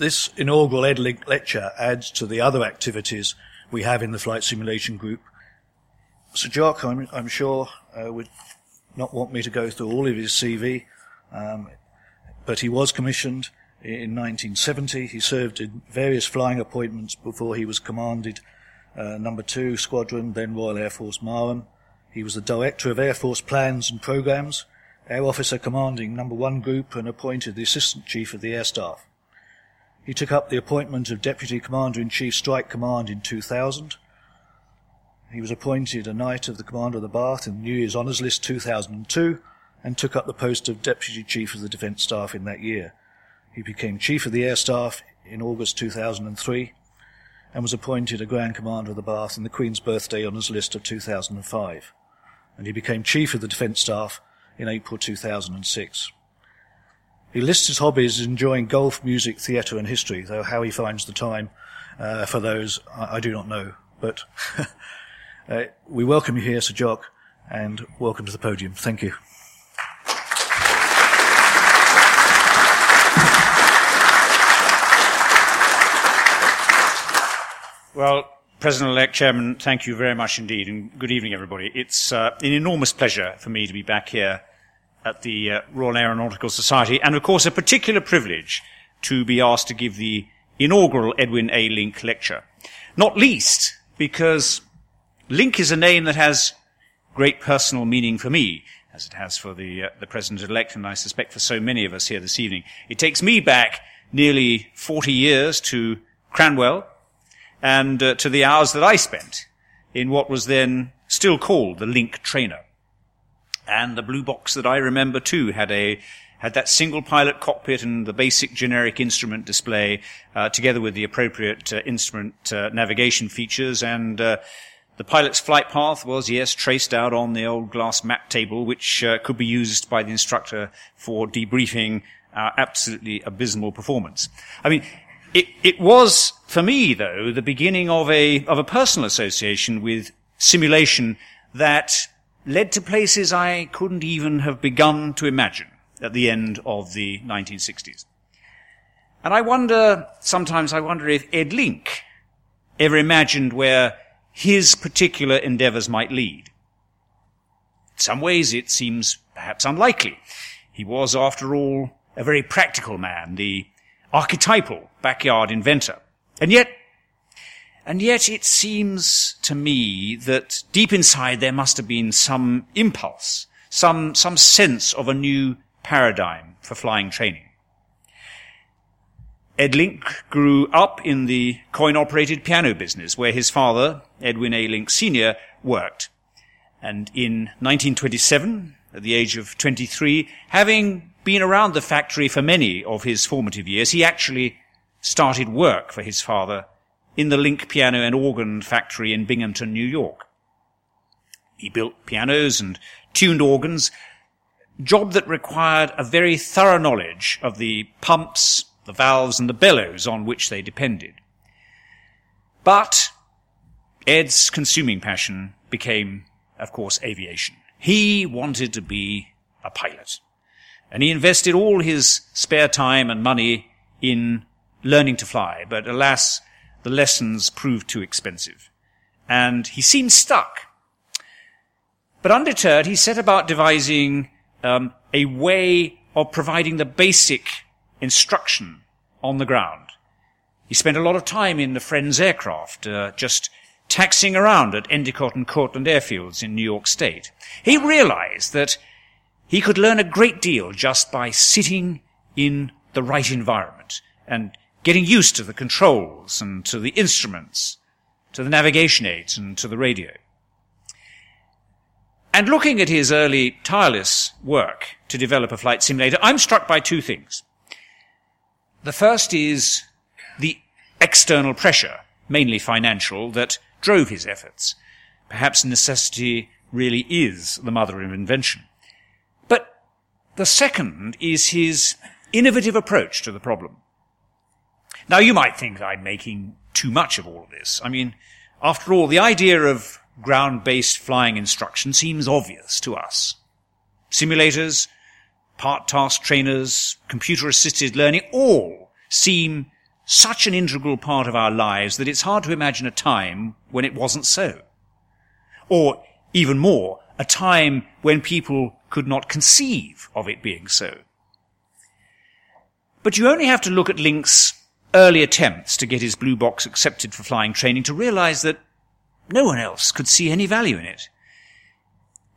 this inaugural Ed Link lecture adds to the other activities we have in the flight simulation group. Sir Jock, I'm, I'm sure, uh, would not want me to go through all of his CV, um, but he was commissioned in 1970. He served in various flying appointments before he was commanded uh, number two squadron, then Royal Air Force Marham. He was the director of Air Force plans and programs, air officer commanding number one group, and appointed the assistant chief of the air staff. He took up the appointment of deputy commander in chief strike command in 2000. He was appointed a knight of the commander of the Bath in the New Year's Honours List 2002 and took up the post of deputy chief of the defence staff in that year. He became chief of the air staff in August 2003 and was appointed a Grand Commander of the Bath in the Queen's Birthday Honours List of 2005. And he became Chief of the Defence Staff in April 2006. He lists his hobbies as enjoying golf, music, theatre and history, though how he finds the time uh, for those I, I, do not know. But uh, we welcome you here, Sir Jock, and welcome to the podium. Thank you. Well, President-elect Chairman, thank you very much indeed, and good evening, everybody. It's uh, an enormous pleasure for me to be back here at the uh, Royal Aeronautical Society, and of course a particular privilege to be asked to give the inaugural Edwin A. Link lecture. Not least because Link is a name that has great personal meaning for me, as it has for the, uh, the President-elect, and I suspect for so many of us here this evening. It takes me back nearly 40 years to Cranwell, and uh, to the hours that I spent in what was then still called the Link Trainer. And the blue box that I remember too had a had that single pilot cockpit and the basic generic instrument display, uh, together with the appropriate uh, instrument uh, navigation features. And uh, the pilot's flight path was, yes, traced out on the old glass map table, which uh, could be used by the instructor for debriefing our absolutely abysmal performance. I mean, it, it was, for me, though, the beginning of a, of a personal association with simulation that led to places I couldn't even have begun to imagine at the end of the 1960s. And I wonder, sometimes I wonder if Ed Link ever imagined where his particular endeavors might lead. In some ways it seems perhaps unlikely. He was, after all, a very practical man, the archetypal backyard inventor. And yet, and yet it seems to me that deep inside there must have been some impulse, some, some sense of a new paradigm for flying training. Ed Link grew up in the coin-operated piano business where his father, Edwin A. Link Sr., worked. And in 1927, at the age of 23, having been around the factory for many of his formative years, he actually started work for his father in the Link piano and organ factory in Binghamton, New York. He built pianos and tuned organs, job that required a very thorough knowledge of the pumps, the valves, and the bellows on which they depended. But Ed's consuming passion became, of course, aviation. He wanted to be a pilot. And he invested all his spare time and money in learning to fly. But alas, the lessons proved too expensive. And he seemed stuck. But undeterred, he set about devising um, a way of providing the basic instruction on the ground. He spent a lot of time in the Friends aircraft, uh, just taxiing around at Endicott and Cortland airfields in New York State. He realized that he could learn a great deal just by sitting in the right environment and getting used to the controls and to the instruments, to the navigation aids and to the radio. And looking at his early tireless work to develop a flight simulator, I'm struck by two things. The first is the external pressure, mainly financial, that drove his efforts. Perhaps necessity really is the mother of invention. But the second is his innovative approach to the problem. Now you might think I'm making too much of all of this. I mean, after all, the idea of ground-based flying instruction seems obvious to us. Simulators, part task trainers, computer assisted learning all seem such an integral part of our lives that it's hard to imagine a time when it wasn't so. Or, even more, a time when people could not conceive of it being so. But you only have to look at Link's early attempts to get his blue box accepted for flying training to realize that no one else could see any value in it.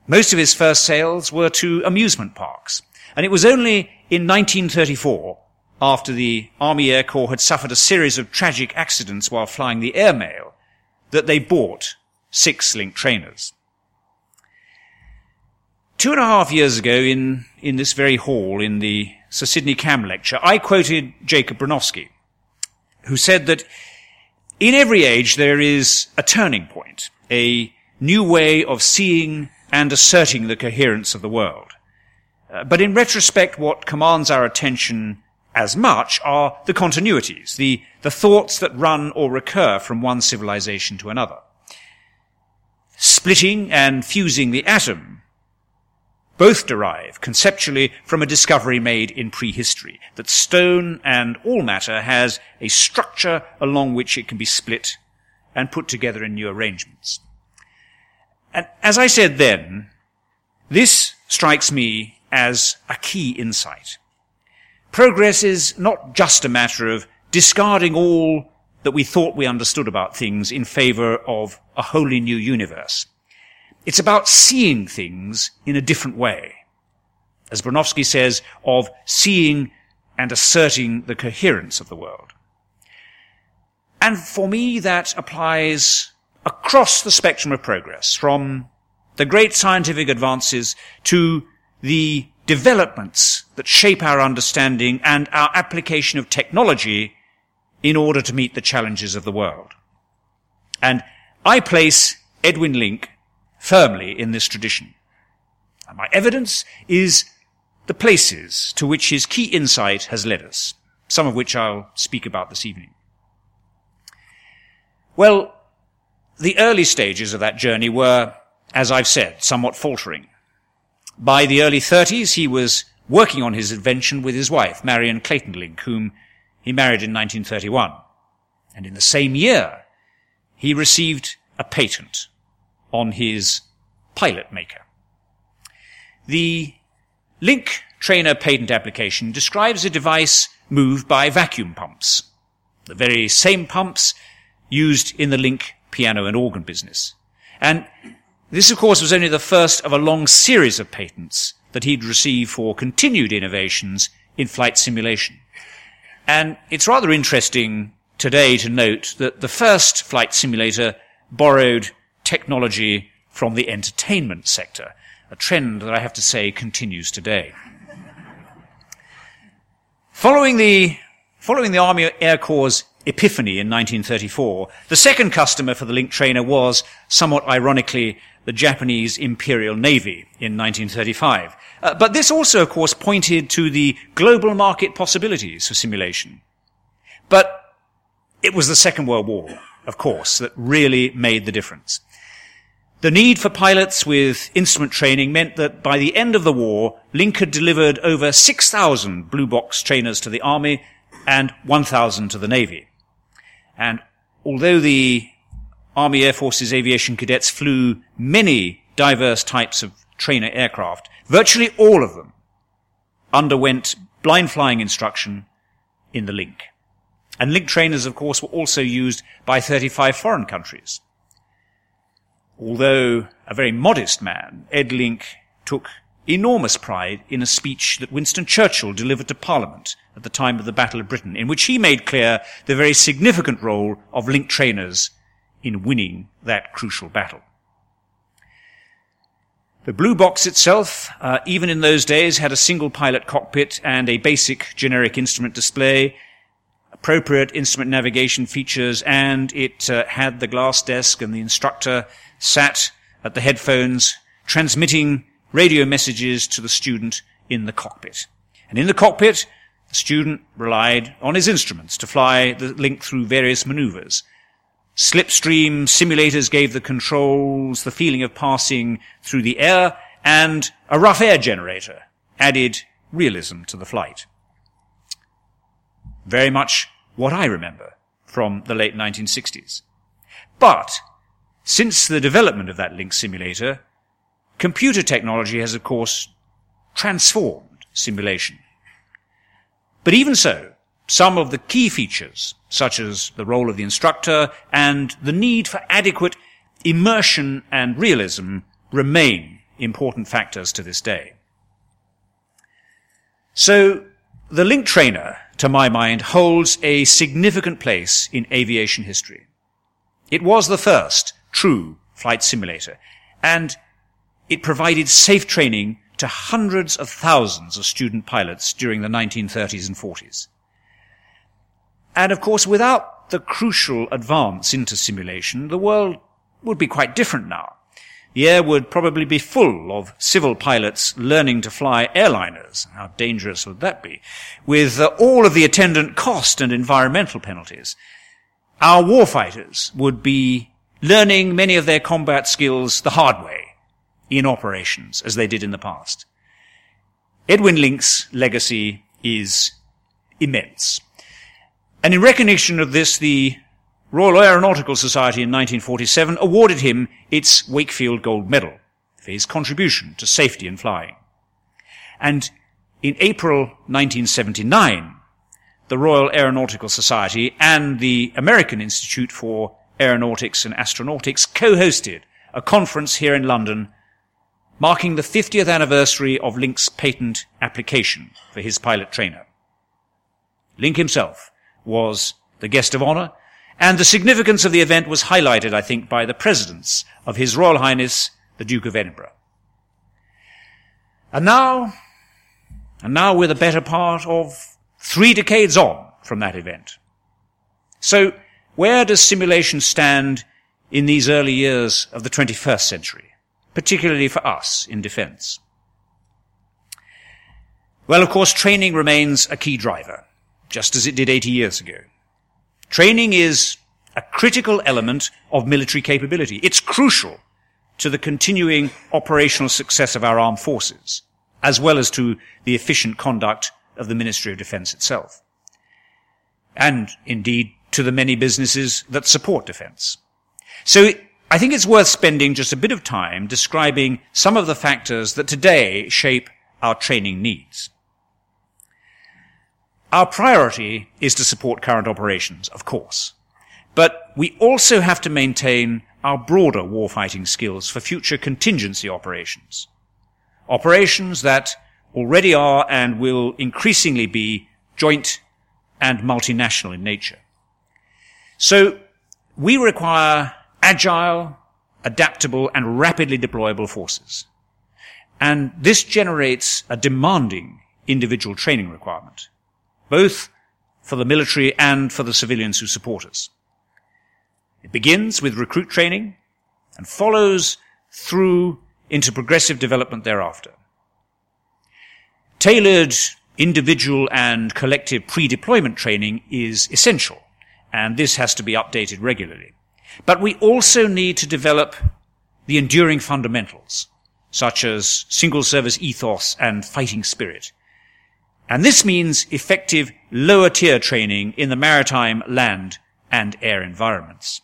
Most of his first sales were to amusement parks, and it was only in 1934, after the Army Air Corps had suffered a series of tragic accidents while flying the airmail, that they bought six Link trainers. Two and a half years ago in, in this very hall in the Sir Sidney Camm lecture, I quoted Jacob Bronowski, who said that in every age there is a turning point, a new way of seeing and asserting the coherence of the world. Uh, but in retrospect, what commands our attention as much are the continuities, the, the thoughts that run or recur from one civilization to another. Splitting and fusing the atom both derive conceptually from a discovery made in prehistory, that stone and all matter has a structure along which it can be split and put together in new arrangements. And as I said then, this strikes me as a key insight. Progress is not just a matter of discarding all that we thought we understood about things in favor of a wholly new universe. It's about seeing things in a different way. As Bronowski says, of seeing and asserting the coherence of the world. And for me, that applies across the spectrum of progress, from the great scientific advances to the developments that shape our understanding and our application of technology in order to meet the challenges of the world. And I place Edwin Link firmly in this tradition. And my evidence is the places to which his key insight has led us, some of which I'll speak about this evening. Well, the early stages of that journey were, as I've said, somewhat faltering. By the early 30s, he was working on his invention with his wife, Marion Clayton Link, whom he married in 1931. And in the same year, he received a patent on his pilot maker. The Link Trainer patent application describes a device moved by vacuum pumps, the very same pumps used in the Link piano and organ business. And this, of course, was only the first of a long series of patents that he'd received for continued innovations in flight simulation. And it's rather interesting today to note that the first flight simulator borrowed technology from the entertainment sector, a trend that I have to say continues today. following the, following the Army Air Corps' epiphany in 1934, the second customer for the Link trainer was, somewhat ironically, the Japanese Imperial Navy in 1935. Uh, but this also, of course, pointed to the global market possibilities for simulation. But it was the Second World War, of course, that really made the difference. The need for pilots with instrument training meant that by the end of the war, Link had delivered over 6,000 blue box trainers to the army and 1,000 to the navy. And although the Army Air Force's aviation cadets flew many diverse types of trainer aircraft, virtually all of them underwent blind flying instruction in the Link. And Link trainers, of course, were also used by 35 foreign countries. Although a very modest man, Ed Link took enormous pride in a speech that Winston Churchill delivered to Parliament at the time of the Battle of Britain, in which he made clear the very significant role of Link trainers in winning that crucial battle. The blue box itself, uh, even in those days, had a single pilot cockpit and a basic generic instrument display, appropriate instrument navigation features, and it uh, had the glass desk and the instructor sat at the headphones transmitting radio messages to the student in the cockpit. And in the cockpit, the student relied on his instruments to fly the link through various maneuvers. Slipstream simulators gave the controls the feeling of passing through the air, and a rough air generator added realism to the flight. Very much what I remember from the late 1960s. But since the development of that link simulator, computer technology has of course transformed simulation. But even so, some of the key features, such as the role of the instructor and the need for adequate immersion and realism, remain important factors to this day. So, the link trainer, to my mind, holds a significant place in aviation history. It was the first true flight simulator, and it provided safe training to hundreds of thousands of student pilots during the 1930s and 40s. And of course, without the crucial advance into simulation, the world would be quite different now. The air would probably be full of civil pilots learning to fly airliners. How dangerous would that be? With uh, all of the attendant cost and environmental penalties. Our warfighters would be learning many of their combat skills the hard way in operations, as they did in the past. Edwin Link's legacy is immense. And in recognition of this, the Royal Aeronautical Society in 1947 awarded him its Wakefield Gold Medal for his contribution to safety in flying. And in April 1979, the Royal Aeronautical Society and the American Institute for Aeronautics and Astronautics co-hosted a conference here in London marking the 50th anniversary of Link's patent application for his pilot trainer. Link himself was the guest of honor and the significance of the event was highlighted, I think, by the presidents of His Royal Highness, the Duke of Edinburgh. And now, and now we're the better part of three decades on from that event. So, where does simulation stand in these early years of the 21st century, particularly for us in defense? Well, of course, training remains a key driver, just as it did 80 years ago. Training is a critical element of military capability. It's crucial to the continuing operational success of our armed forces, as well as to the efficient conduct of the Ministry of Defense itself. And indeed to the many businesses that support defense. So I think it's worth spending just a bit of time describing some of the factors that today shape our training needs. Our priority is to support current operations, of course. But we also have to maintain our broader warfighting skills for future contingency operations. Operations that already are and will increasingly be joint and multinational in nature. So we require agile, adaptable and rapidly deployable forces. And this generates a demanding individual training requirement both for the military and for the civilians who support us. It begins with recruit training and follows through into progressive development thereafter. Tailored individual and collective pre-deployment training is essential, and this has to be updated regularly. But we also need to develop the enduring fundamentals, such as single service ethos and fighting spirit, and this means effective lower tier training in the maritime, land, and air environments.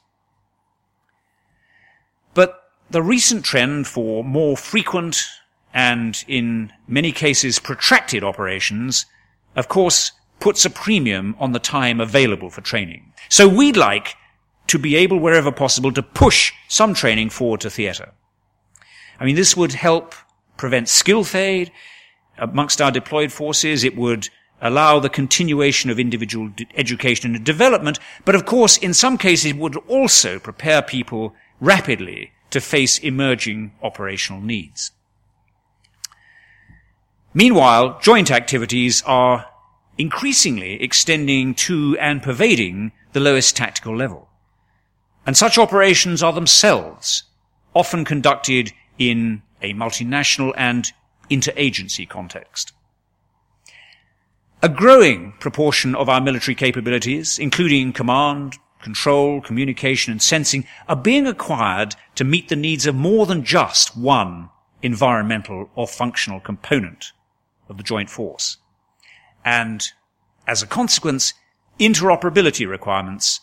But the recent trend for more frequent and in many cases protracted operations, of course, puts a premium on the time available for training. So we'd like to be able, wherever possible, to push some training forward to theatre. I mean, this would help prevent skill fade amongst our deployed forces. It would allow the continuation of individual education and development. But of course, in some cases, would also prepare people rapidly to face emerging operational needs. Meanwhile, joint activities are increasingly extending to and pervading the lowest tactical level. And such operations are themselves often conducted in a multinational and interagency context. A growing proportion of our military capabilities, including command, control, communication, and sensing, are being acquired to meet the needs of more than just one environmental or functional component of the joint force. And as a consequence, interoperability requirements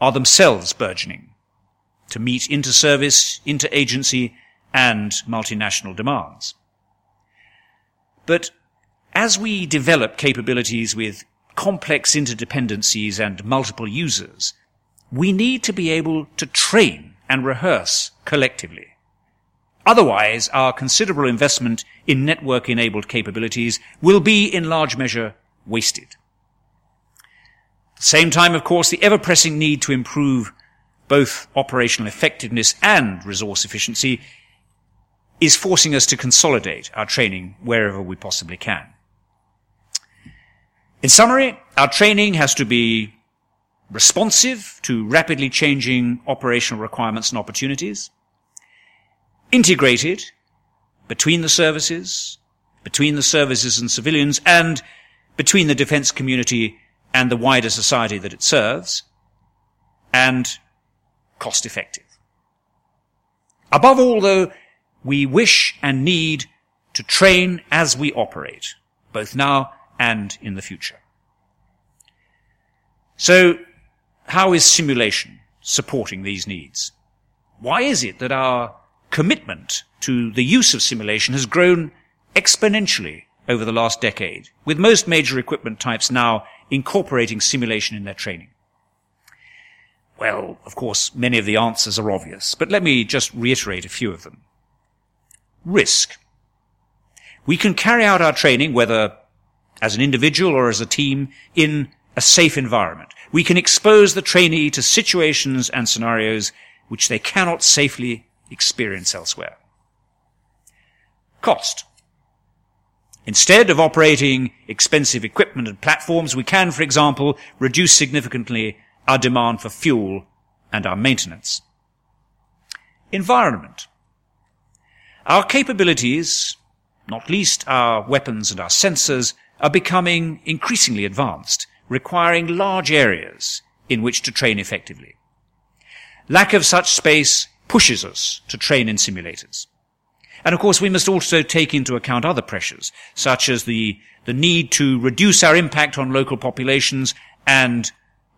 are themselves burgeoning to meet inter-service, inter-agency, and multinational demands. But as we develop capabilities with complex interdependencies and multiple users, we need to be able to train and rehearse collectively. Otherwise, our considerable investment in network-enabled capabilities will be in large measure wasted. At the same time, of course, the ever-pressing need to improve both operational effectiveness and resource efficiency is forcing us to consolidate our training wherever we possibly can. In summary, our training has to be responsive to rapidly changing operational requirements and opportunities, integrated between the services, between the services and civilians, and between the defense community and the wider society that it serves, and cost effective. Above all, though, we wish and need to train as we operate, both now and in the future. So, how is simulation supporting these needs? Why is it that our commitment to the use of simulation has grown exponentially over the last decade, with most major equipment types now incorporating simulation in their training? Well, of course, many of the answers are obvious, but let me just reiterate a few of them. Risk. We can carry out our training, whether as an individual or as a team, in a safe environment. We can expose the trainee to situations and scenarios which they cannot safely experience elsewhere. Cost. Instead of operating expensive equipment and platforms, we can, for example, reduce significantly our demand for fuel and our maintenance. Environment. Our capabilities, not least our weapons and our sensors, are becoming increasingly advanced, requiring large areas in which to train effectively. Lack of such space pushes us to train in simulators. And of course, we must also take into account other pressures, such as the, the need to reduce our impact on local populations and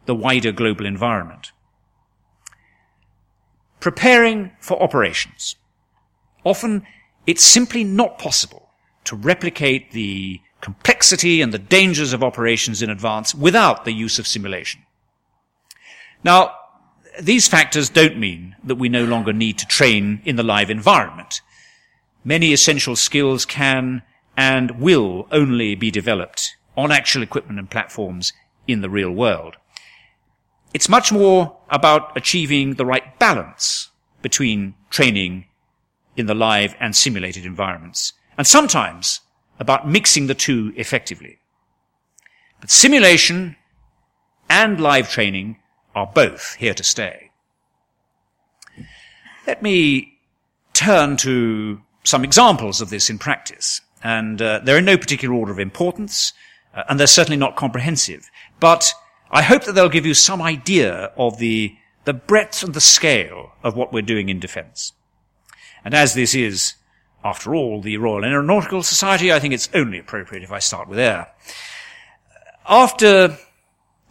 the wider global environment. Preparing for operations. Often, it's simply not possible to replicate the complexity and the dangers of operations in advance without the use of simulation. Now, these factors don't mean that we no longer need to train in the live environment. Many essential skills can and will only be developed on actual equipment and platforms in the real world. It's much more about achieving the right balance between training in the live and simulated environments. And sometimes about mixing the two effectively. But simulation and live training are both here to stay. Let me turn to some examples of this in practice. And uh, they're in no particular order of importance, uh, and they're certainly not comprehensive. But I hope that they'll give you some idea of the, the breadth and the scale of what we're doing in defense. And as this is after all, the Royal Aeronautical Society, I think it's only appropriate if I start with air. After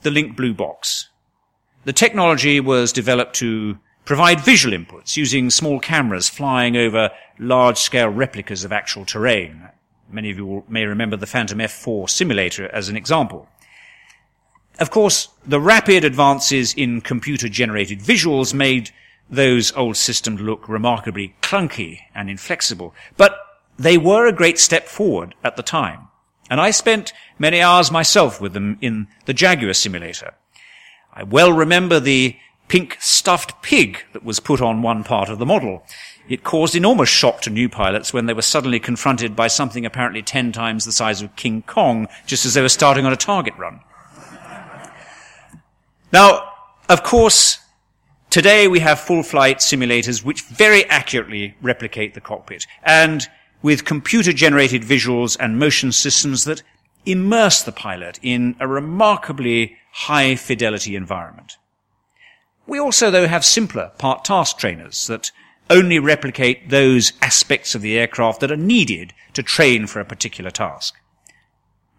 the Link Blue Box, the technology was developed to provide visual inputs using small cameras flying over large-scale replicas of actual terrain. Many of you may remember the Phantom F4 simulator as an example. Of course, the rapid advances in computer-generated visuals made those old systems look remarkably clunky and inflexible. But they were a great step forward at the time. And I spent many hours myself with them in the Jaguar simulator. I well remember the pink stuffed pig that was put on one part of the model. It caused enormous shock to new pilots when they were suddenly confronted by something apparently ten times the size of King Kong, just as they were starting on a target run. Now, of course, Today we have full flight simulators which very accurately replicate the cockpit and with computer generated visuals and motion systems that immerse the pilot in a remarkably high fidelity environment. We also though have simpler part task trainers that only replicate those aspects of the aircraft that are needed to train for a particular task.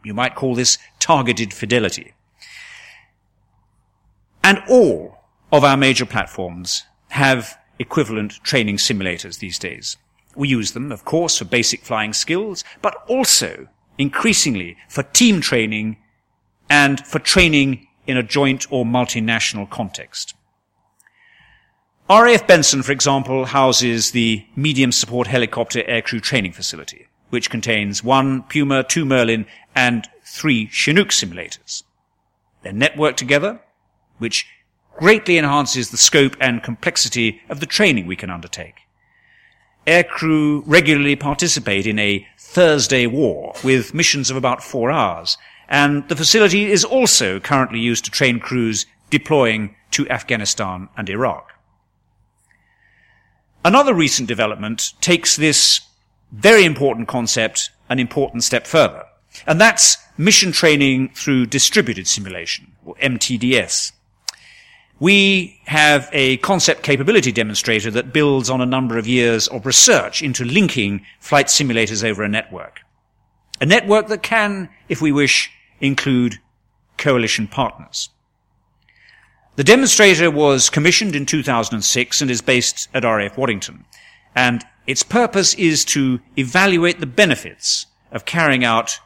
You might call this targeted fidelity. And all of our major platforms have equivalent training simulators these days. We use them, of course, for basic flying skills, but also increasingly for team training and for training in a joint or multinational context. RAF Benson, for example, houses the medium support helicopter aircrew training facility, which contains one Puma, two Merlin, and three Chinook simulators. They're networked together, which greatly enhances the scope and complexity of the training we can undertake. Aircrew regularly participate in a Thursday war with missions of about four hours, and the facility is also currently used to train crews deploying to Afghanistan and Iraq. Another recent development takes this very important concept an important step further, and that's mission training through distributed simulation, or MTDS. We have a concept capability demonstrator that builds on a number of years of research into linking flight simulators over a network. A network that can, if we wish, include coalition partners. The demonstrator was commissioned in 2006 and is based at RAF Waddington. And its purpose is to evaluate the benefits of carrying out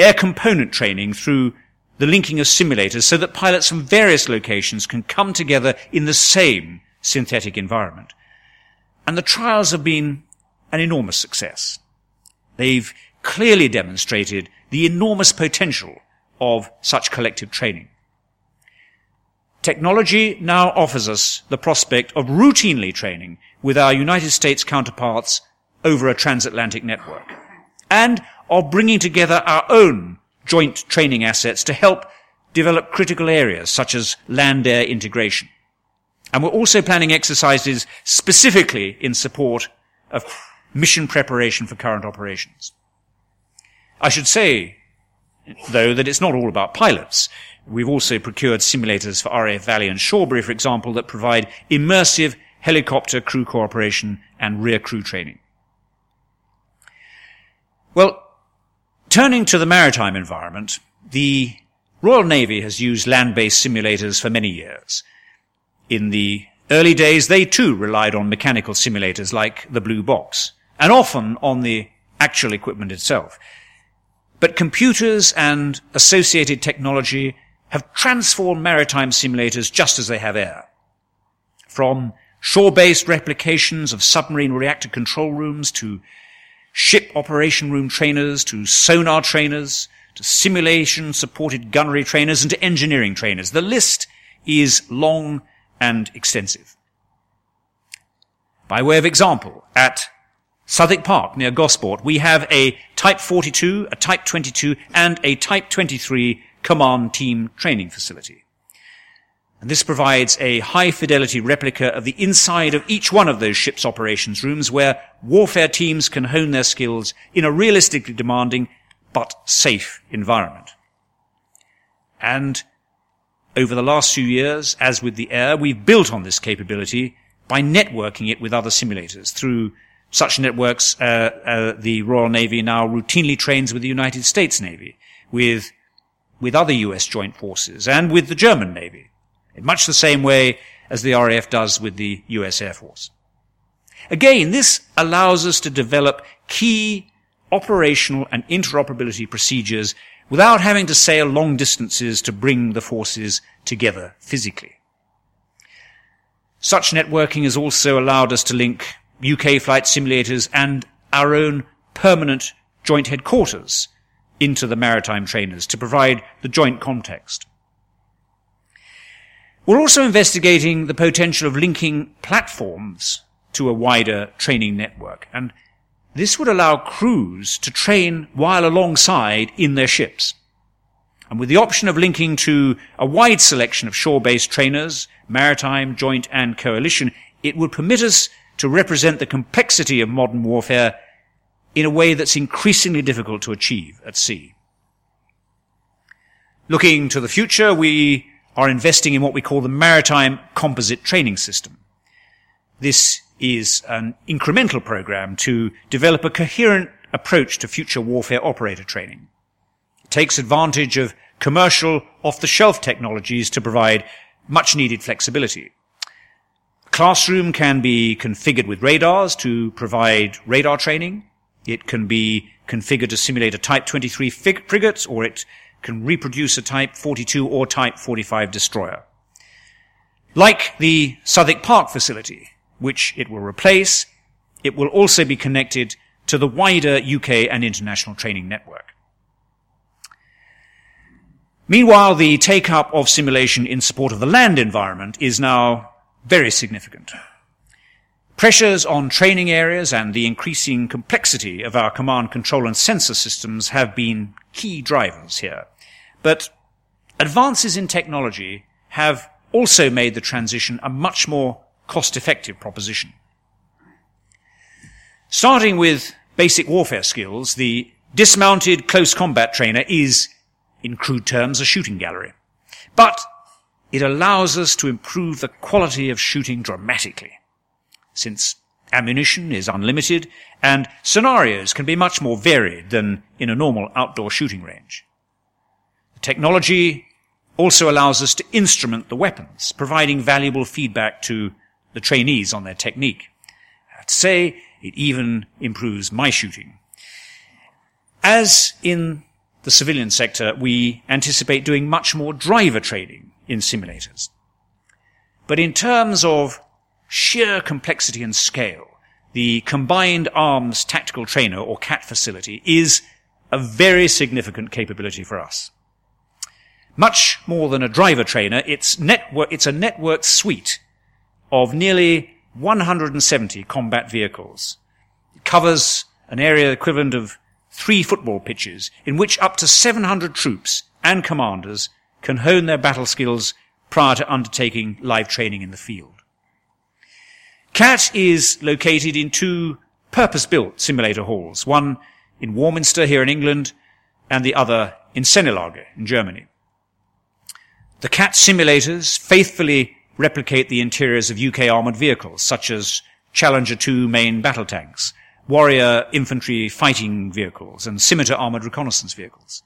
air component training through the linking of simulators so that pilots from various locations can come together in the same synthetic environment. And the trials have been an enormous success. They've clearly demonstrated the enormous potential of such collective training. Technology now offers us the prospect of routinely training with our United States counterparts over a transatlantic network and of bringing together our own joint training assets to help develop critical areas such as land-air integration. And we're also planning exercises specifically in support of mission preparation for current operations. I should say, though, that it's not all about pilots. We've also procured simulators for RAF Valley and Shawbury, for example, that provide immersive helicopter crew cooperation and rear crew training. Well, turning to the maritime environment, the Royal Navy has used land-based simulators for many years. In the early days, they too relied on mechanical simulators like the Blue Box, and often on the actual equipment itself. But computers and associated technology have transformed maritime simulators just as they have air. From shore-based replications of submarine reactor control rooms to ship operation room trainers to sonar trainers to simulation supported gunnery trainers and to engineering trainers. The list is long and extensive. By way of example, at Southwick Park near Gosport, we have a Type 42, a Type 22, and a Type 23 command team training facility. And this provides a high fidelity replica of the inside of each one of those ship's operations rooms where warfare teams can hone their skills in a realistically demanding but safe environment. And over the last few years, as with the air, we've built on this capability by networking it with other simulators through such networks. Uh, uh, the Royal Navy now routinely trains with the United States Navy, with with other US joint forces and with the German Navy, in much the same way as the RAF does with the US Air Force. Again, this allows us to develop key operational and interoperability procedures without having to sail long distances to bring the forces together physically. Such networking has also allowed us to link UK flight simulators and our own permanent joint headquarters into the maritime trainers to provide the joint context. We're also investigating the potential of linking platforms to a wider training network, and this would allow crews to train while alongside in their ships. And with the option of linking to a wide selection of shore-based trainers, maritime, joint, and coalition, it would permit us to represent the complexity of modern warfare in a way that's increasingly difficult to achieve at sea. Looking to the future, we are investing in what we call the Maritime Composite Training System. This is an incremental program to develop a coherent approach to future warfare operator training. It takes advantage of commercial off-the-shelf technologies to provide much needed flexibility. Classroom can be configured with radars to provide radar training. It can be configured to simulate a Type 23 frigate, or it can reproduce a Type 42 or Type 45 destroyer. Like the Southwick Park facility, which it will replace, it will also be connected to the wider UK and international training network. Meanwhile, the take-up of simulation in support of the land environment is now very significant. Pressures on training areas and the increasing complexity of our command, control and sensor systems have been key drivers here. But advances in technology have also made the transition a much more cost-effective proposition. Starting with basic warfare skills, the dismounted close combat trainer is, in crude terms, a shooting gallery. But it allows us to improve the quality of shooting dramatically, since ammunition is unlimited and scenarios can be much more varied than in a normal outdoor shooting range. The technology also allows us to instrument the weapons, providing valuable feedback to the trainees on their technique. I'd say it even improves my shooting. As in the civilian sector, we anticipate doing much more driver training in simulators. But in terms of sheer complexity and scale, the Combined Arms Tactical Trainer, or CAT facility, is a very significant capability for us. Much more than a driver trainer, it's, network, it's a networked suite of nearly 170 combat vehicles. It covers an area equivalent of three football pitches in which up to 700 troops and commanders can hone their battle skills prior to undertaking live training in the field. CAT is located in two purpose-built simulator halls, one in Warminster here in England and the other in Sennelager in Germany. The CAT simulators faithfully replicate the interiors of UK armoured vehicles, such as Challenger 2 main battle tanks, Warrior infantry fighting vehicles, and Scimitar armoured reconnaissance vehicles.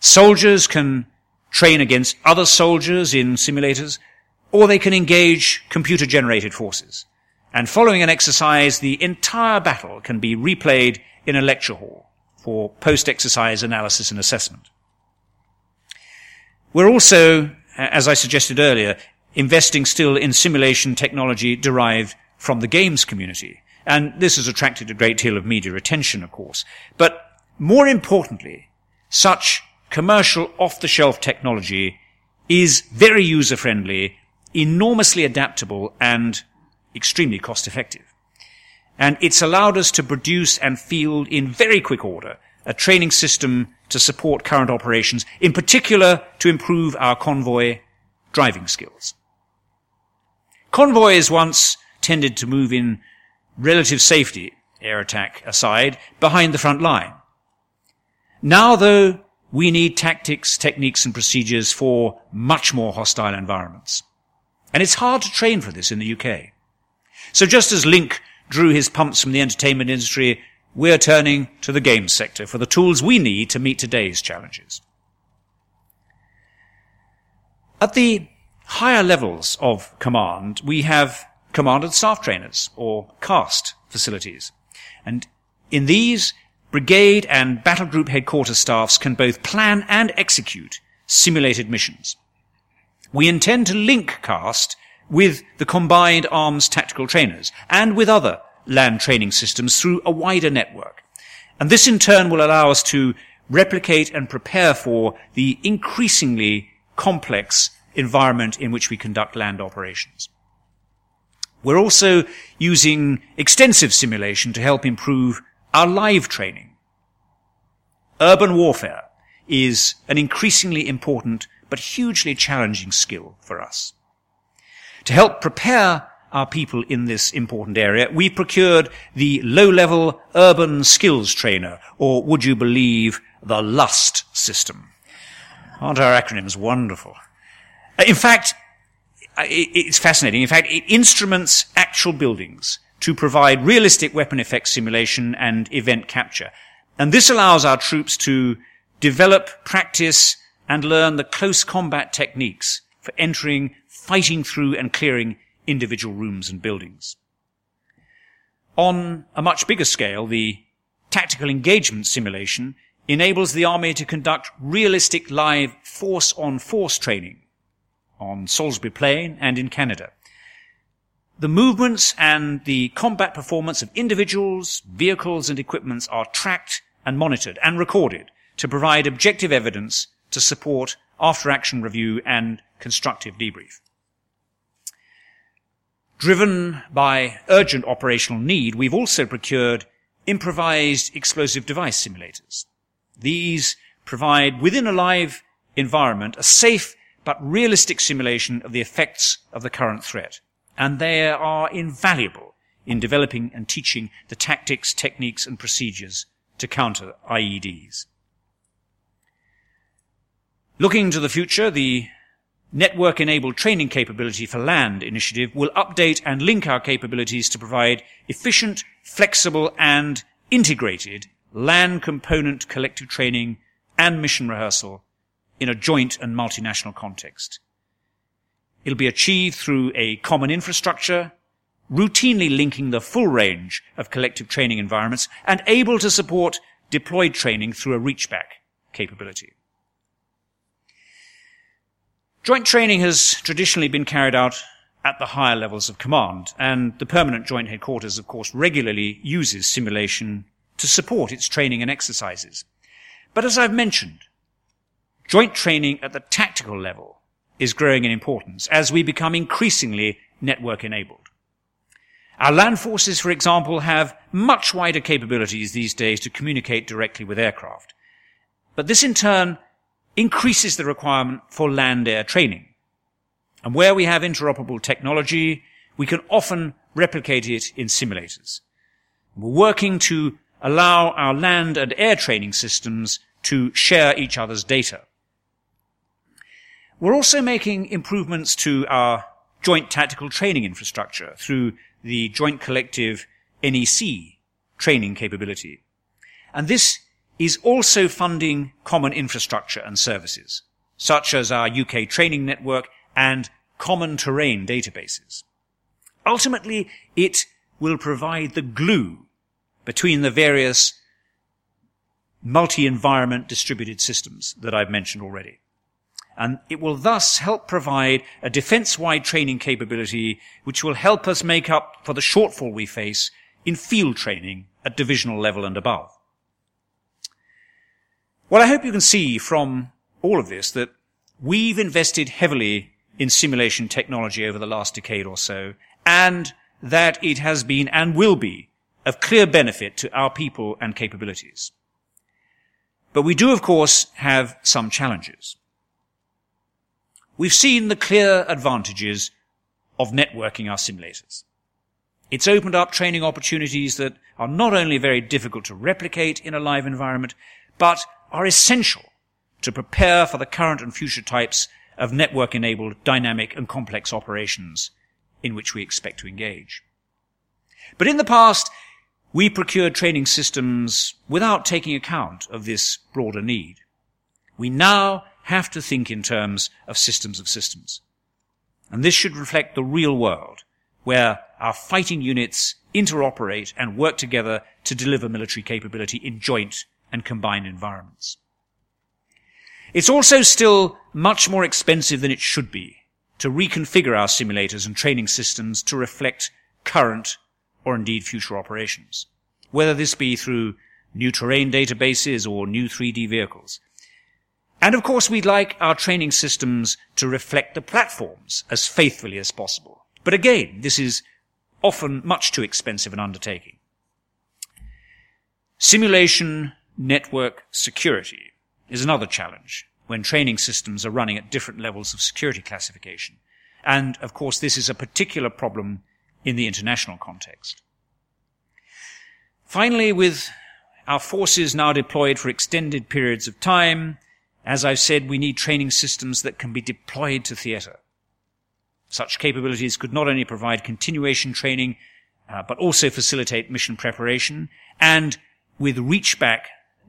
Soldiers can train against other soldiers in simulators, or they can engage computer generated forces. And following an exercise, the entire battle can be replayed in a lecture hall for post-exercise analysis and assessment. We're also, as I suggested earlier, investing still in simulation technology derived from the games community. And this has attracted a great deal of media attention, of course. But more importantly, such commercial off-the-shelf technology is very user-friendly, enormously adaptable, and extremely cost-effective. And it's allowed us to produce and field in very quick order a training system to support current operations, in particular to improve our convoy driving skills. Convoys once tended to move in relative safety, air attack aside, behind the front line. Now, though, we need tactics, techniques, and procedures for much more hostile environments. And it's hard to train for this in the UK. So just as Link drew his pumps from the entertainment industry we're turning to the games sector for the tools we need to meet today's challenges. At the higher levels of command, we have command and staff trainers, or CAST facilities. And in these, brigade and battle group headquarters staffs can both plan and execute simulated missions. We intend to link CAST with the combined arms tactical trainers and with other land training systems through a wider network. And this in turn will allow us to replicate and prepare for the increasingly complex environment in which we conduct land operations. We're also using extensive simulation to help improve our live training. Urban warfare is an increasingly important but hugely challenging skill for us. To help prepare our people in this important area, we procured the low-level urban skills trainer, or would you believe, the LUST system. Aren't our acronyms wonderful? In fact, it's fascinating. In fact, it instruments actual buildings to provide realistic weapon effect simulation and event capture. And this allows our troops to develop, practice, and learn the close combat techniques for entering, fighting through and clearing individual rooms and buildings. On a much bigger scale, the tactical engagement simulation enables the army to conduct realistic live force on force training on Salisbury Plain and in Canada. The movements and the combat performance of individuals, vehicles and equipments are tracked and monitored and recorded to provide objective evidence to support after action review and constructive debrief. Driven by urgent operational need, we've also procured improvised explosive device simulators. These provide within a live environment a safe but realistic simulation of the effects of the current threat. And they are invaluable in developing and teaching the tactics, techniques and procedures to counter IEDs. Looking to the future, the Network Enabled Training Capability for Land initiative will update and link our capabilities to provide efficient, flexible and integrated land component collective training and mission rehearsal in a joint and multinational context. It'll be achieved through a common infrastructure, routinely linking the full range of collective training environments and able to support deployed training through a reachback capability. Joint training has traditionally been carried out at the higher levels of command, and the permanent joint headquarters, of course, regularly uses simulation to support its training and exercises. But as I've mentioned, joint training at the tactical level is growing in importance as we become increasingly network enabled. Our land forces, for example, have much wider capabilities these days to communicate directly with aircraft. But this in turn increases the requirement for land-air training. And where we have interoperable technology, we can often replicate it in simulators. We're working to allow our land and air training systems to share each other's data. We're also making improvements to our joint tactical training infrastructure through the Joint Collective NEC training capability. And this is also funding common infrastructure and services, such as our UK training network and common terrain databases. Ultimately, it will provide the glue between the various multi-environment distributed systems that I've mentioned already. And it will thus help provide a defense-wide training capability which will help us make up for the shortfall we face in field training at divisional level and above. Well, I hope you can see from all of this that we've invested heavily in simulation technology over the last decade or so, and that it has been and will be of clear benefit to our people and capabilities. But we do, of course, have some challenges. We've seen the clear advantages of networking our simulators. It's opened up training opportunities that are not only very difficult to replicate in a live environment, but are essential to prepare for the current and future types of network enabled dynamic and complex operations in which we expect to engage. But in the past, we procured training systems without taking account of this broader need. We now have to think in terms of systems of systems. And this should reflect the real world, where our fighting units interoperate and work together to deliver military capability in joint and combined environments. It's also still much more expensive than it should be to reconfigure our simulators and training systems to reflect current or indeed future operations, whether this be through new terrain databases or new 3D vehicles. And of course, we'd like our training systems to reflect the platforms as faithfully as possible. But again, this is often much too expensive an undertaking. Simulation network security is another challenge when training systems are running at different levels of security classification. And of course, this is a particular problem in the international context. Finally, with our forces now deployed for extended periods of time, as I've said, we need training systems that can be deployed to theatre. Such capabilities could not only provide continuation training, uh, but also facilitate mission preparation and with reachback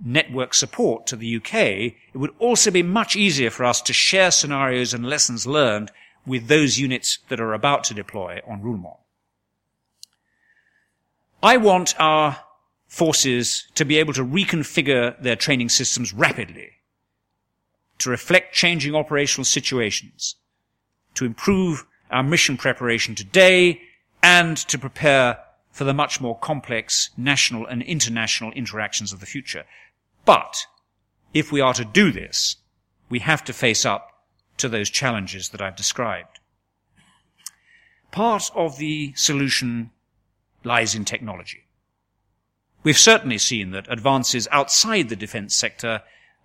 network support to the UK, it would also be much easier for us to share scenarios and lessons learned with those units that are about to deploy on Roulement. I want our forces to be able to reconfigure their training systems rapidly, to reflect changing operational situations, to improve our mission preparation today, and to prepare for the much more complex national and international interactions of the future. But if we are to do this, we have to face up to those challenges that I've described. Part of the solution lies in technology. We've certainly seen that advances outside the defense sector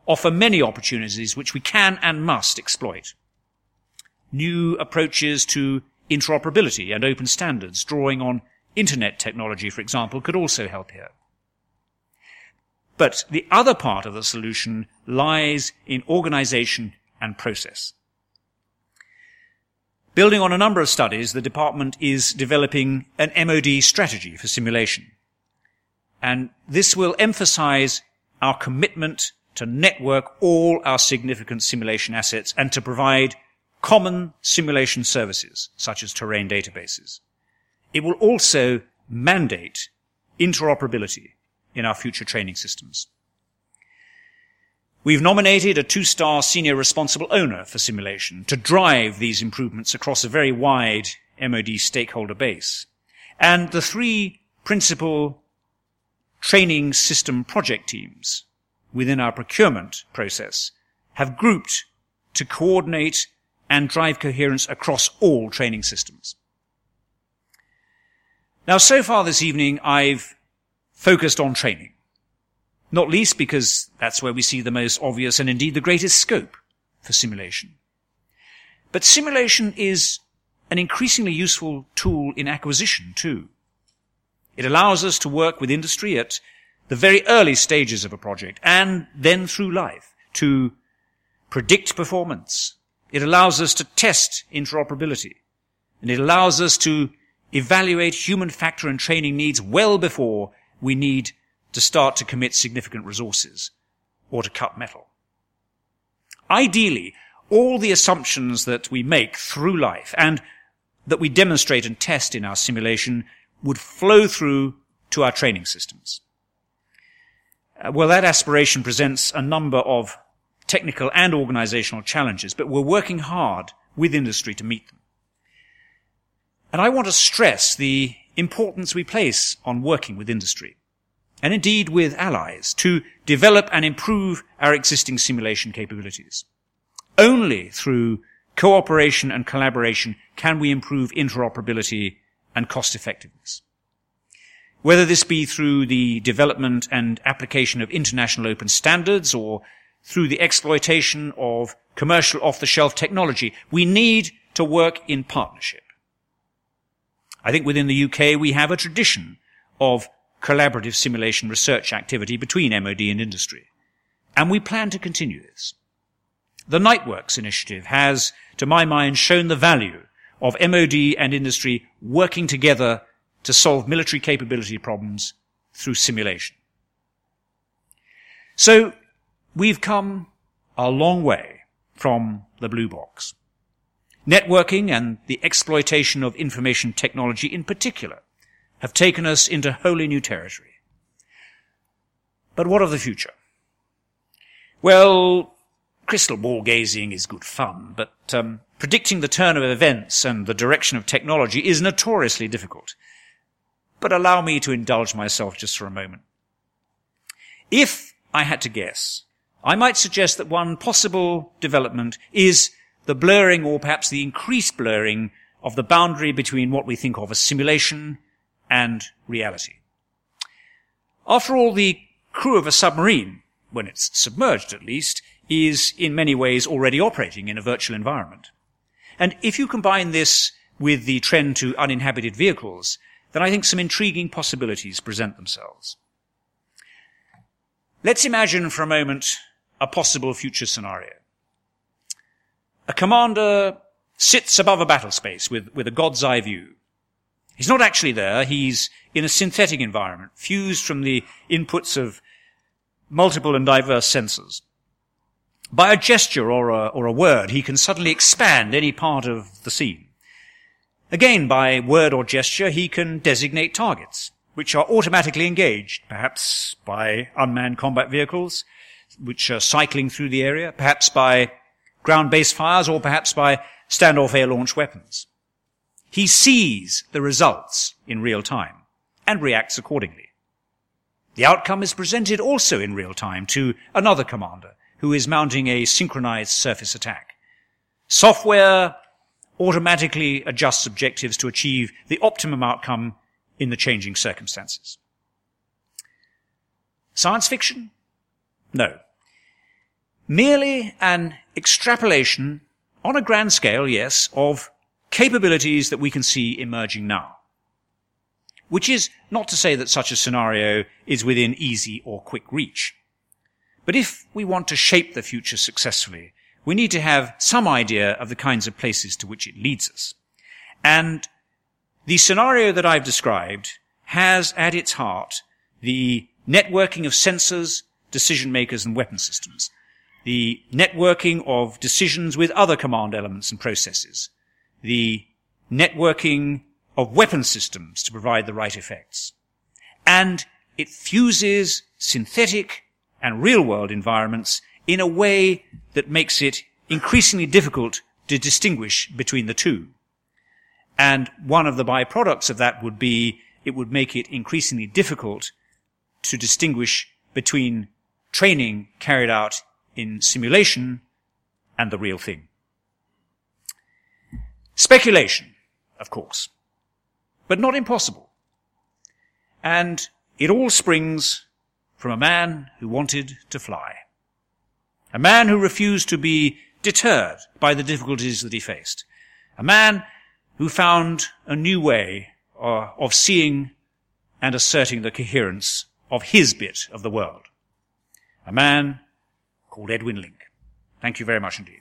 offer many opportunities which we can and must exploit. New approaches to interoperability and open standards, drawing on internet technology, for example, could also help here. But the other part of the solution lies in organization and process. Building on a number of studies, the department is developing an MOD strategy for simulation. And this will emphasize our commitment to network all our significant simulation assets and to provide common simulation services, such as terrain databases. It will also mandate interoperability in our future training systems. We've nominated a two-star senior responsible owner for simulation to drive these improvements across a very wide MOD stakeholder base. And the three principal training system project teams within our procurement process have grouped to coordinate and drive coherence across all training systems. Now, so far this evening, I've focused on training not least because that's where we see the most obvious and indeed the greatest scope for simulation. But simulation is an increasingly useful tool in acquisition too. It allows us to work with industry at the very early stages of a project and then through life to predict performance. It allows us to test interoperability and it allows us to evaluate human factor and training needs well before we need to start to commit significant resources or to cut metal. Ideally, all the assumptions that we make through life and that we demonstrate and test in our simulation would flow through to our training systems. Uh, well, that aspiration presents a number of technical and organizational challenges, but we're working hard with industry to meet them. And I want to stress the importance we place on working with industry and indeed with allies, to develop and improve our existing simulation capabilities. Only through cooperation and collaboration can we improve interoperability and cost effectiveness. Whether this be through the development and application of international open standards or through the exploitation of commercial off-the-shelf technology, we need to work in partnership. I think within the UK we have a tradition of collaborative simulation research activity between MOD and industry. And we plan to continue this. The NITEworks initiative has, to my mind, shown the value of MOD and industry working together to solve military capability problems through simulation. So we've come a long way from the blue box. Networking and the exploitation of information technology in particular have taken us into wholly new territory. But what of the future? Well, crystal ball gazing is good fun, but um, predicting the turn of events and the direction of technology is notoriously difficult. But allow me to indulge myself just for a moment. If I had to guess, I might suggest that one possible development is the blurring or perhaps the increased blurring of the boundary between what we think of as simulation and reality. After all, the crew of a submarine, when it's submerged at least, is in many ways already operating in a virtual environment. And if you combine this with the trend to uninhabited vehicles, then I think some intriguing possibilities present themselves. Let's imagine for a moment a possible future scenario. A commander sits above a battle space with, with a god's eye view. He's not actually there. He's in a synthetic environment, fused from the inputs of multiple and diverse senses. By a gesture or a, or a word, he can suddenly expand any part of the scene. Again, by word or gesture, he can designate targets, which are automatically engaged, perhaps by unmanned combat vehicles, which are cycling through the area, perhaps by ground-based fires, or perhaps by standoff air-launched weapons. He sees the results in real time and reacts accordingly. The outcome is presented also in real time to another commander who is mounting a synchronized surface attack. Software automatically adjusts objectives to achieve the optimum outcome in the changing circumstances. Science fiction? No. Merely an extrapolation on a grand scale, yes, of capabilities that we can see emerging now. Which is not to say that such a scenario is within easy or quick reach. But if we want to shape the future successfully, we need to have some idea of the kinds of places to which it leads us. And the scenario that I've described has at its heart the networking of sensors, decision makers, and weapon systems, the networking of decisions with other command elements and processes, the networking of weapon systems to provide the right effects. And it fuses synthetic and real world environments in a way that makes it increasingly difficult to distinguish between the two. And one of the byproducts of that would be it would make it increasingly difficult to distinguish between training carried out in simulation and the real thing. Speculation, of course, but not impossible. And it all springs from a man who wanted to fly. A man who refused to be deterred by the difficulties that he faced. A man who found a new way uh, of seeing and asserting the coherence of his bit of the world. A man called Edwin Link. Thank you very much indeed.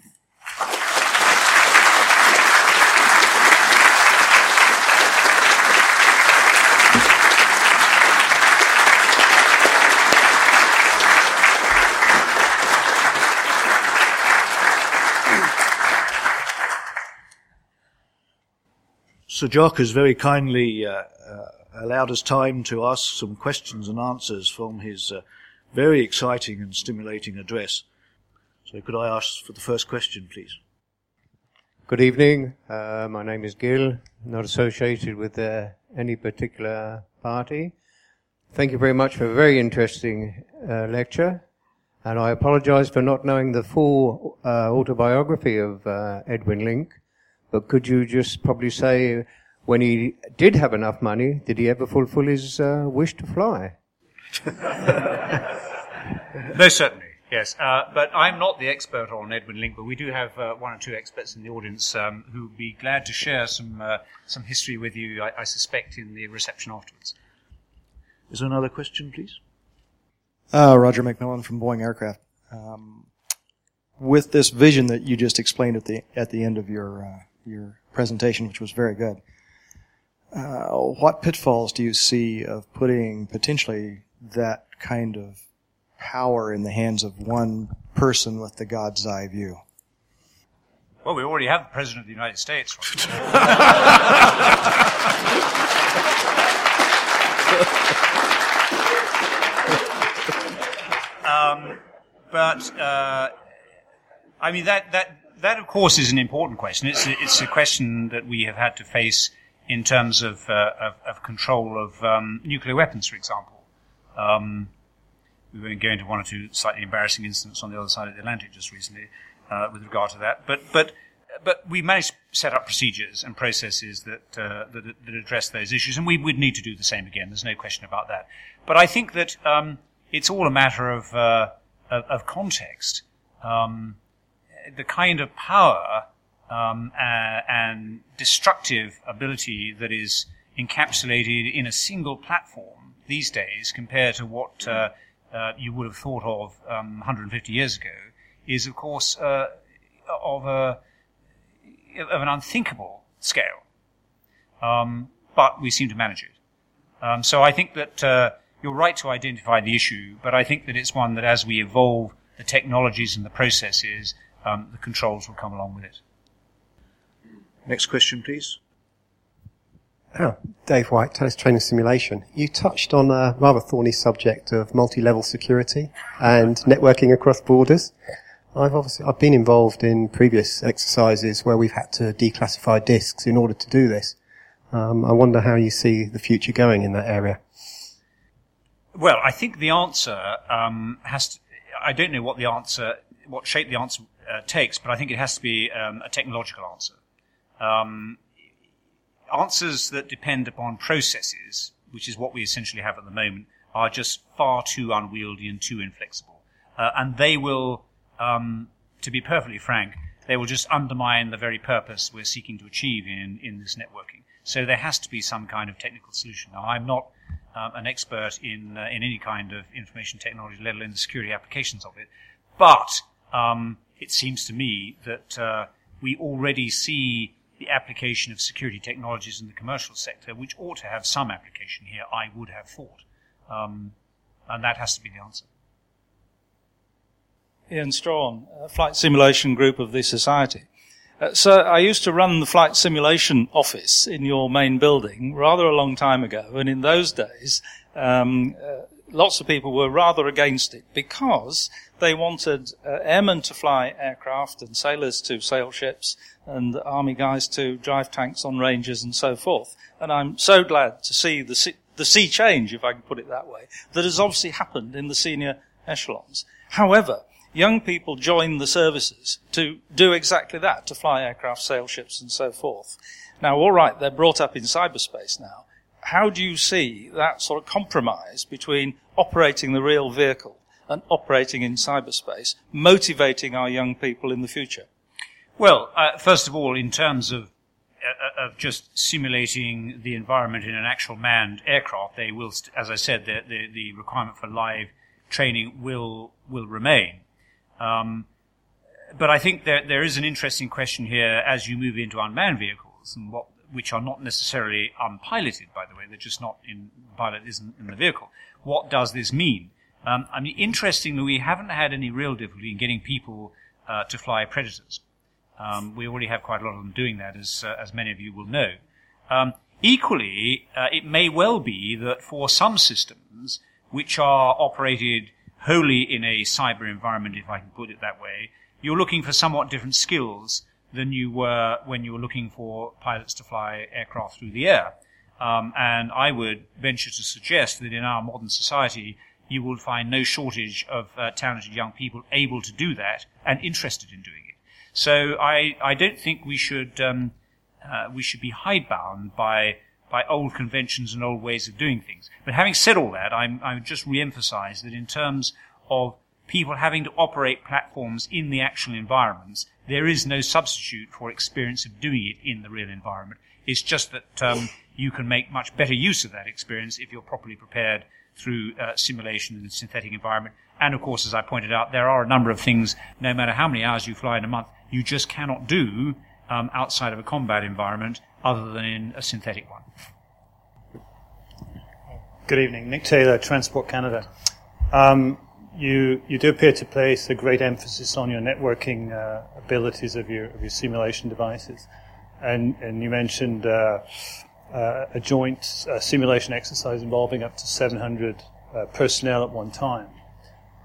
Sir Jock has very kindly uh, uh, allowed us time to ask some questions and answers from his uh, very exciting and stimulating address. So could I ask for the first question, please? Good evening. Uh, my name is Gill, not associated with uh, any particular party. Thank you very much for a very interesting uh, lecture. And I apologize for not knowing the full autobiography of Edwin Link. But could you just probably say, when he did have enough money, did he ever fulfill his uh, wish to fly? Most certainly, yes. Uh, but I'm not the expert on Edwin Link, but we do have uh, one or two experts in the audience um, who would be glad to share some uh, some history with you. I, I, suspect in the reception afterwards. Is there another question, please? Uh, Roger McMillan from Boeing Aircraft. Um, with this vision that you just explained at the at the end of your uh, your presentation, which was very good. Uh, what pitfalls do you see of putting potentially that kind of power in the hands of one person with the God's eye view? Well, we already have the President of the United States. um, but uh, I mean that that that of course is an important question. It's a, it's a question that we have had to face in terms of uh, of, of, control of um, nuclear weapons, for example. Um, we were going into one or two slightly embarrassing incidents on the other side of the Atlantic just recently uh, with regard to that. But but but we managed to set up procedures and processes that, uh, that, that address those issues, and we would need to do the same again. There's no question about that. But I think that um, it's all a matter of uh, of, of, context. Um, the kind of power um, uh, and destructive ability that is encapsulated in a single platform these days compared to what uh, uh, you would have thought of um, 150 years ago is, of course, uh, of, a, of an unthinkable scale. Um, but we seem to manage it. Um, so I think that uh, you're right to identify the issue, but I think that it's one that as we evolve the technologies and the processes, um, the controls will come along with it. Next question, please. Oh, Dave White, Thales Training Simulation. You touched on a rather thorny subject of multi-level security and networking across borders. I've obviously I've been involved in previous exercises where we've had to declassify disks in order to do this. Um, I wonder how you see the future going in that area. Well, I think the answer um, has to. I don't know what the answer, what shape the answer uh, takes, but I think it has to be um, a technological answer. Um, answers that depend upon processes, which is what we essentially have at the moment, are just far too unwieldy and too inflexible. Uh, and they will, um, to be perfectly frank, they will just undermine the very purpose we're seeking to achieve in, in this networking. So there has to be some kind of technical solution. Now, I'm not uh, an expert in, uh, in any kind of information technology, let alone the security applications of it, but um, it seems to me that uh, we already see the application of security technologies in the commercial sector, which ought to have some application here, I would have thought. Um, and that has to be the answer. Ian Strachan, Flight Simulation Group of the Society. Uh, I used to run the flight simulation office in your main building rather a long time ago, and in those days, um, uh, lots of people were rather against it because they wanted uh, airmen to fly aircraft and sailors to sail ships and army guys to drive tanks on ranges and so forth. And I'm so glad to see the sea, the sea change, if I can put it that way, that has obviously happened in the senior echelons. However, young people join the services to do exactly that, to fly aircraft, sail ships and so forth. Now, all right, they're brought up in cyberspace now. How do you see that sort of compromise between operating the real vehicle and operating in cyberspace, motivating our young people in the future? Well, uh, first of all, in terms of uh, of just simulating the environment in an actual manned aircraft, they will, st- as I said, the, the, the, requirement for live training will will remain. Um, but I think there there is an interesting question here as you move into unmanned vehicles and what which are not necessarily unpiloted, by the way, they're just not in pilot isn't in the vehicle. What does this mean? Um, I mean, interestingly, we haven't had any real difficulty in getting people uh, to fly predators. Um, we already have quite a lot of them doing that, as uh, as many of you will know. Um, equally, uh, it may well be that for some systems which are operated wholly in a cyber environment, if I can put it that way, you're looking for somewhat different skills than you were when you were looking for pilots to fly aircraft through the air. Um, and I would venture to suggest that in our modern society, you will find no shortage of uh, talented young people able to do that and interested in doing it. So I, I don't think we should um, uh, we should be hidebound by by old conventions and old ways of doing things. But having said all that, I'm, I would just re-emphasize that in terms of people having to operate platforms in the actual environments, there is no substitute for experience of doing it in the real environment. It's just that um, you can make much better use of that experience if you're properly prepared through uh, simulation in a synthetic environment. And of course, as I pointed out, there are a number of things, no matter how many hours you fly in a month, you just cannot do um, outside of a combat environment other than in a synthetic one. Good evening. Nick Taylor, Transport Canada. Um, you, you do appear to place a great emphasis on your networking uh, abilities of your, of your simulation devices. And, and you mentioned uh, uh, a joint uh, simulation exercise involving up to 700 uh, personnel at one time.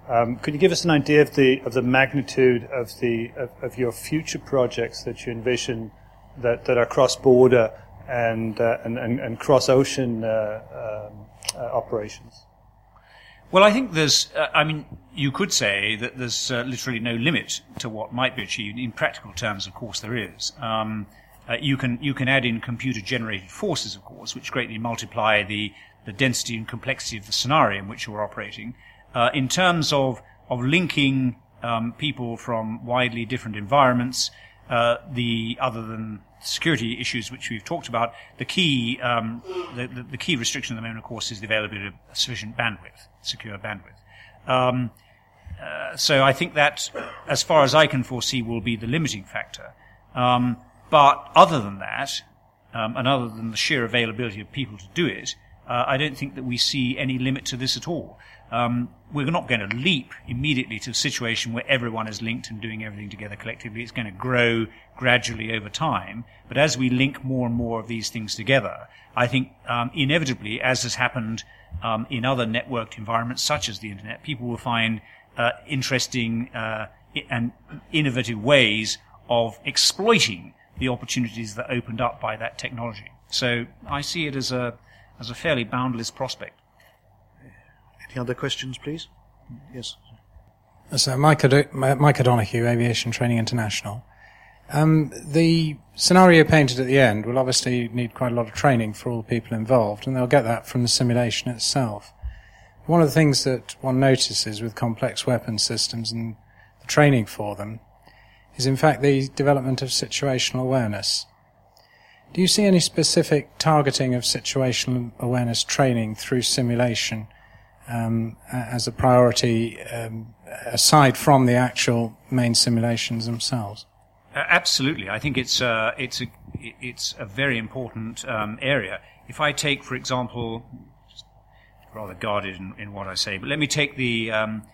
Um, could you give us an idea of the of the magnitude of the of, of your future projects that you envision that, that are cross border and, uh, and, and, and cross ocean um, operations? Well, I think there's, uh, I mean, you could say that there's uh, literally no limit to what might be achieved. In practical terms, of course, there is. Um, uh, you can you can add in computer generated forces, of course, which greatly multiply the the density and complexity of the scenario in which you're operating. Uh, in terms of of linking um, people from widely different environments, uh, the other than security issues which we've talked about, the key um, the, the, the, key restriction at the moment, of course, is the availability of sufficient bandwidth, secure bandwidth. Um, uh, so I think that, as far as I can foresee, will be the limiting factor. Um, but other than that, um, and other than the sheer availability of people to do it, uh, I don't think that we see any limit to this at all. Um, we're not going to leap immediately to a situation where everyone is linked and doing everything together collectively. It's going to grow gradually over time. But as we link more and more of these things together, I think um, inevitably, as has happened um, in other networked environments such as the internet, people will find uh, interesting uh, and innovative ways of exploiting the opportunities that opened up by that technology. So I see it as a as a fairly boundless prospect. Any other questions, please? Yes. So, Mike, O'Do- Mike O'Donoghue, Aviation Training International. Um, the scenario painted at the end will obviously need quite a lot of training for all the people involved, and they'll get that from the simulation itself. One of the things that one notices with complex weapon systems and the training for them is, in fact, the development of situational awareness. Do you see any specific targeting of situational awareness training through simulation um, as a priority um, aside from the actual main simulations themselves? Uh, absolutely, I think it's uh, it's a it's a very important um, area. If I take, for example, rather guarded in, in, what I say, but let me take the um,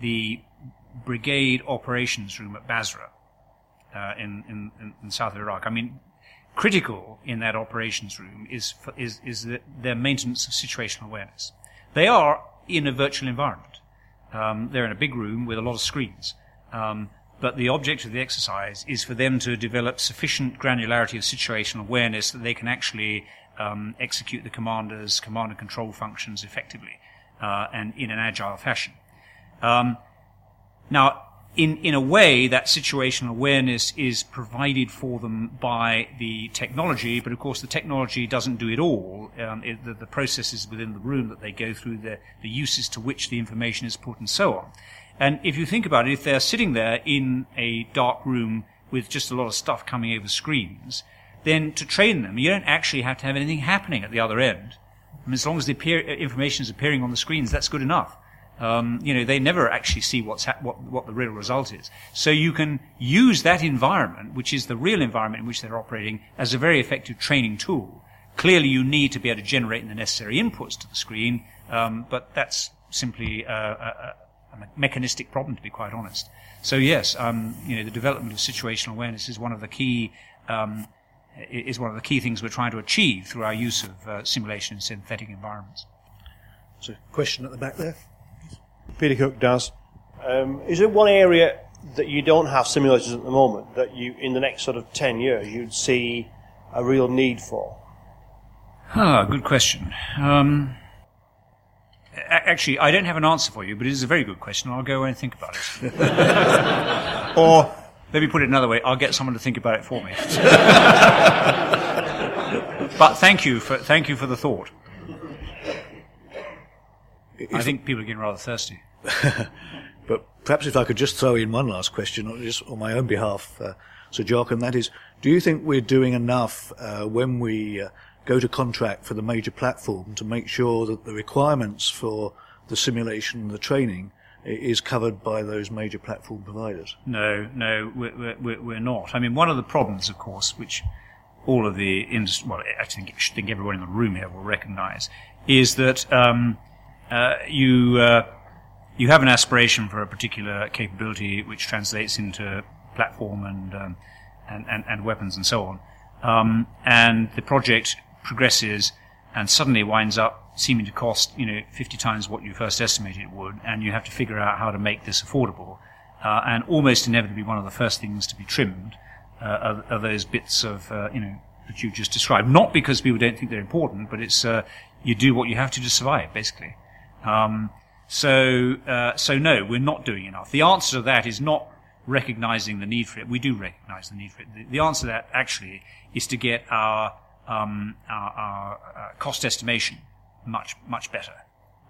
the brigade operations room at Basra uh, in, in, in south Iraq. I mean, critical in that operations room is is is the, their maintenance of situational awareness. They are in a virtual environment. Um, they're in a big room with a lot of screens. Um, but the object of the exercise is for them to develop sufficient granularity of situational awareness that they can actually um, execute the commander's command and control functions effectively uh, and in an agile fashion. Um, now, in, in a way, that situational awareness is provided for them by the technology, but of course the technology doesn't do it all. Um, it, the, the, processes within the room that they go through, the, the uses to which the information is put, and so on. And if you think about it, if they're sitting there in a dark room with just a lot of stuff coming over screens, then to train them, you don't actually have to have anything happening at the other end. I mean, as long as the appear, information is appearing on the screens, that's good enough. Um, you know, they never actually see what's ha- what, what the real result is. So you can use that environment, which is the real environment in which they're operating, as a very effective training tool. Clearly, you need to be able to generate the necessary inputs to the screen, um, but that's simply a, a, a, mechanistic problem, to be quite honest. So yes, um, you know, the development of situational awareness is one of the key um, is one of the key things we're trying to achieve through our use of uh, simulation in synthetic environments. So, question at the back there. Peter Cook does. Um, is there one area that you don't have simulators at the moment that you, in the next sort of 10 years, you'd see a real need for? Ah, good question. Um, actually, I don't have an answer for you, but it is a very good question. I'll go away and think about it. or, let me put it another way, I'll get someone to think about it for me. but thank you for, thank you for the thought. I think people are getting rather thirsty. but perhaps if I could just throw in one last question, just on my own behalf, uh, Sir Jock, and that is, do you think we're doing enough uh, when we uh, go to contract for the major platform to make sure that the requirements for the simulation and the training is covered by those major platform providers? No, no, we're, we're, we're not. I mean, one of the problems, of course, which all of the industry, well, I think, I think everyone in the room here will recognize, is that um, uh, you uh, you have an aspiration for a particular capability which translates into platform and um, and, and, and, weapons and so on. Um, and the project progresses and suddenly winds up seeming to cost you know 50 times what you first estimated it would, and you have to figure out how to make this affordable. Uh, and almost inevitably, one of the first things to be trimmed uh, are, are, those bits of uh, you know that you just described. Not because people don't think they're important, but it's uh, you do what you have to to survive, basically. Um, so, uh, so no, we're not doing enough. The answer to that is not recognizing the need for it. We do recognize the need for it. The, the answer to that actually is to get our, um, our, our uh, cost estimation much, much better.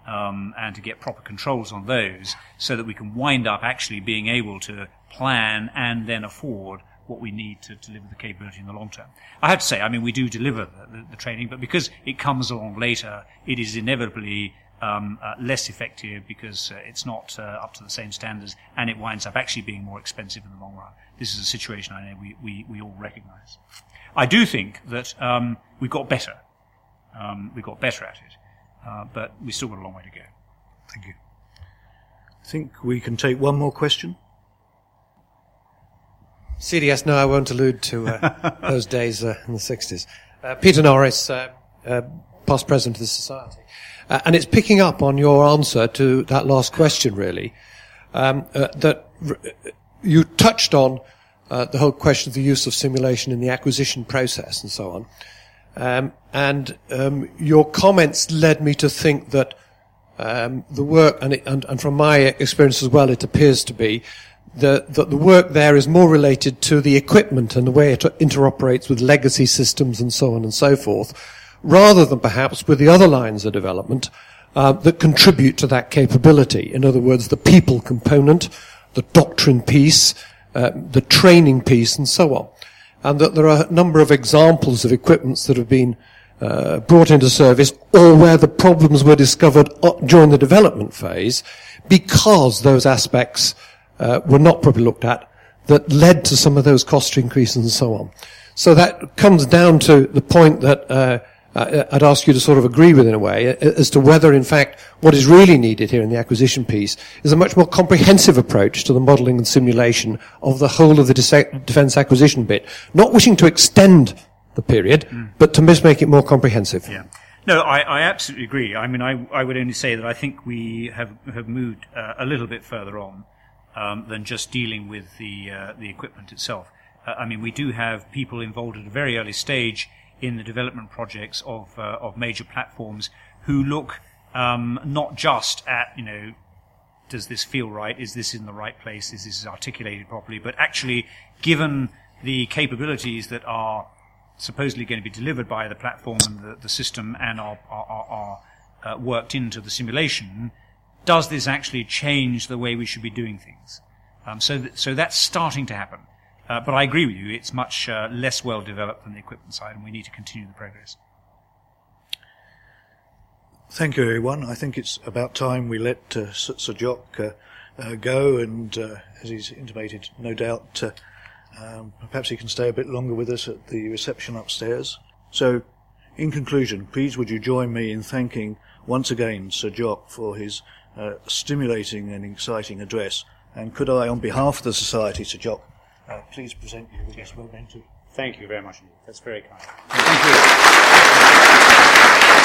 Um, and to get proper controls on those so that we can wind up actually being able to plan and then afford what we need to deliver the capability in the long term. I have to say, I mean, we do deliver the, the, the training, but because it comes along later, it is inevitably um, uh, less effective because uh, it's not uh, up to the same standards and it winds up actually being more expensive in the long run. This is a situation I know we, we, we all recognize. I do think that um, we got better. Um, we got better at it. uh, but we've still got a long way to go. Thank you. I think we can take one more question. CDS, no, I won't allude to uh, those days uh, in the 60s. Uh, Peter Norris, uh, uh, past president of the Society. Uh, and it's picking up on your answer to that last question, really, um, that r- you touched on the whole question of the use of simulation in the acquisition process and so on. Um, and um, your comments led me to think that um, the work, and, it, and, and, from my experience as well, it appears to be that the work there is more related to the equipment and the way it interoperates with legacy systems and so on and so forth, rather than perhaps with the other lines of development uh, that contribute to that capability. In other words, the people component, the doctrine piece, uh, the training piece, and so on. And that there are a number of examples of equipments that have been uh, brought into service or where the problems were discovered during the development phase because those aspects uh, were not properly looked at that led to some of those cost increases and so on. So that comes down to the point that uh, I'd ask you to sort of agree with in a way as to whether, in fact, what is really needed here in the acquisition piece is a much more comprehensive approach to the modelling and simulation of the whole of the defence acquisition bit, not wishing to extend the period, mm. but to make it more comprehensive. Yeah. No, I, I, absolutely agree. I mean, I, I, would only say that I think we have, have moved uh, a little bit further on um, than just dealing with the, uh, the equipment itself. Uh, I mean, we do have people involved at a very early stage in the development projects of, uh, of major platforms who look um, not just at, you know, does this feel right? Is this in the right place? Is this articulated properly? But actually, given the capabilities that are supposedly going to be delivered by the platform and the, the system and are, are, are, uh, worked into the simulation, does this actually change the way we should be doing things? Um, so, th- so that's starting to happen. Uh, but I agree with you, it's much uh, less well developed than the equipment side, and we need to continue the progress. Thank you, everyone. I think it's about time we let uh, Sir Jock uh, uh, go, and uh, as he's intimated, no doubt um, perhaps he can stay a bit longer with us at the reception upstairs. So, in conclusion, please would you join me in thanking once again Sir Jock for his stimulating and exciting address. And could I, on behalf of the Society, Sir Jock, uh, please present you with this memento? Thank you very much indeed. That's very kind. Thank you.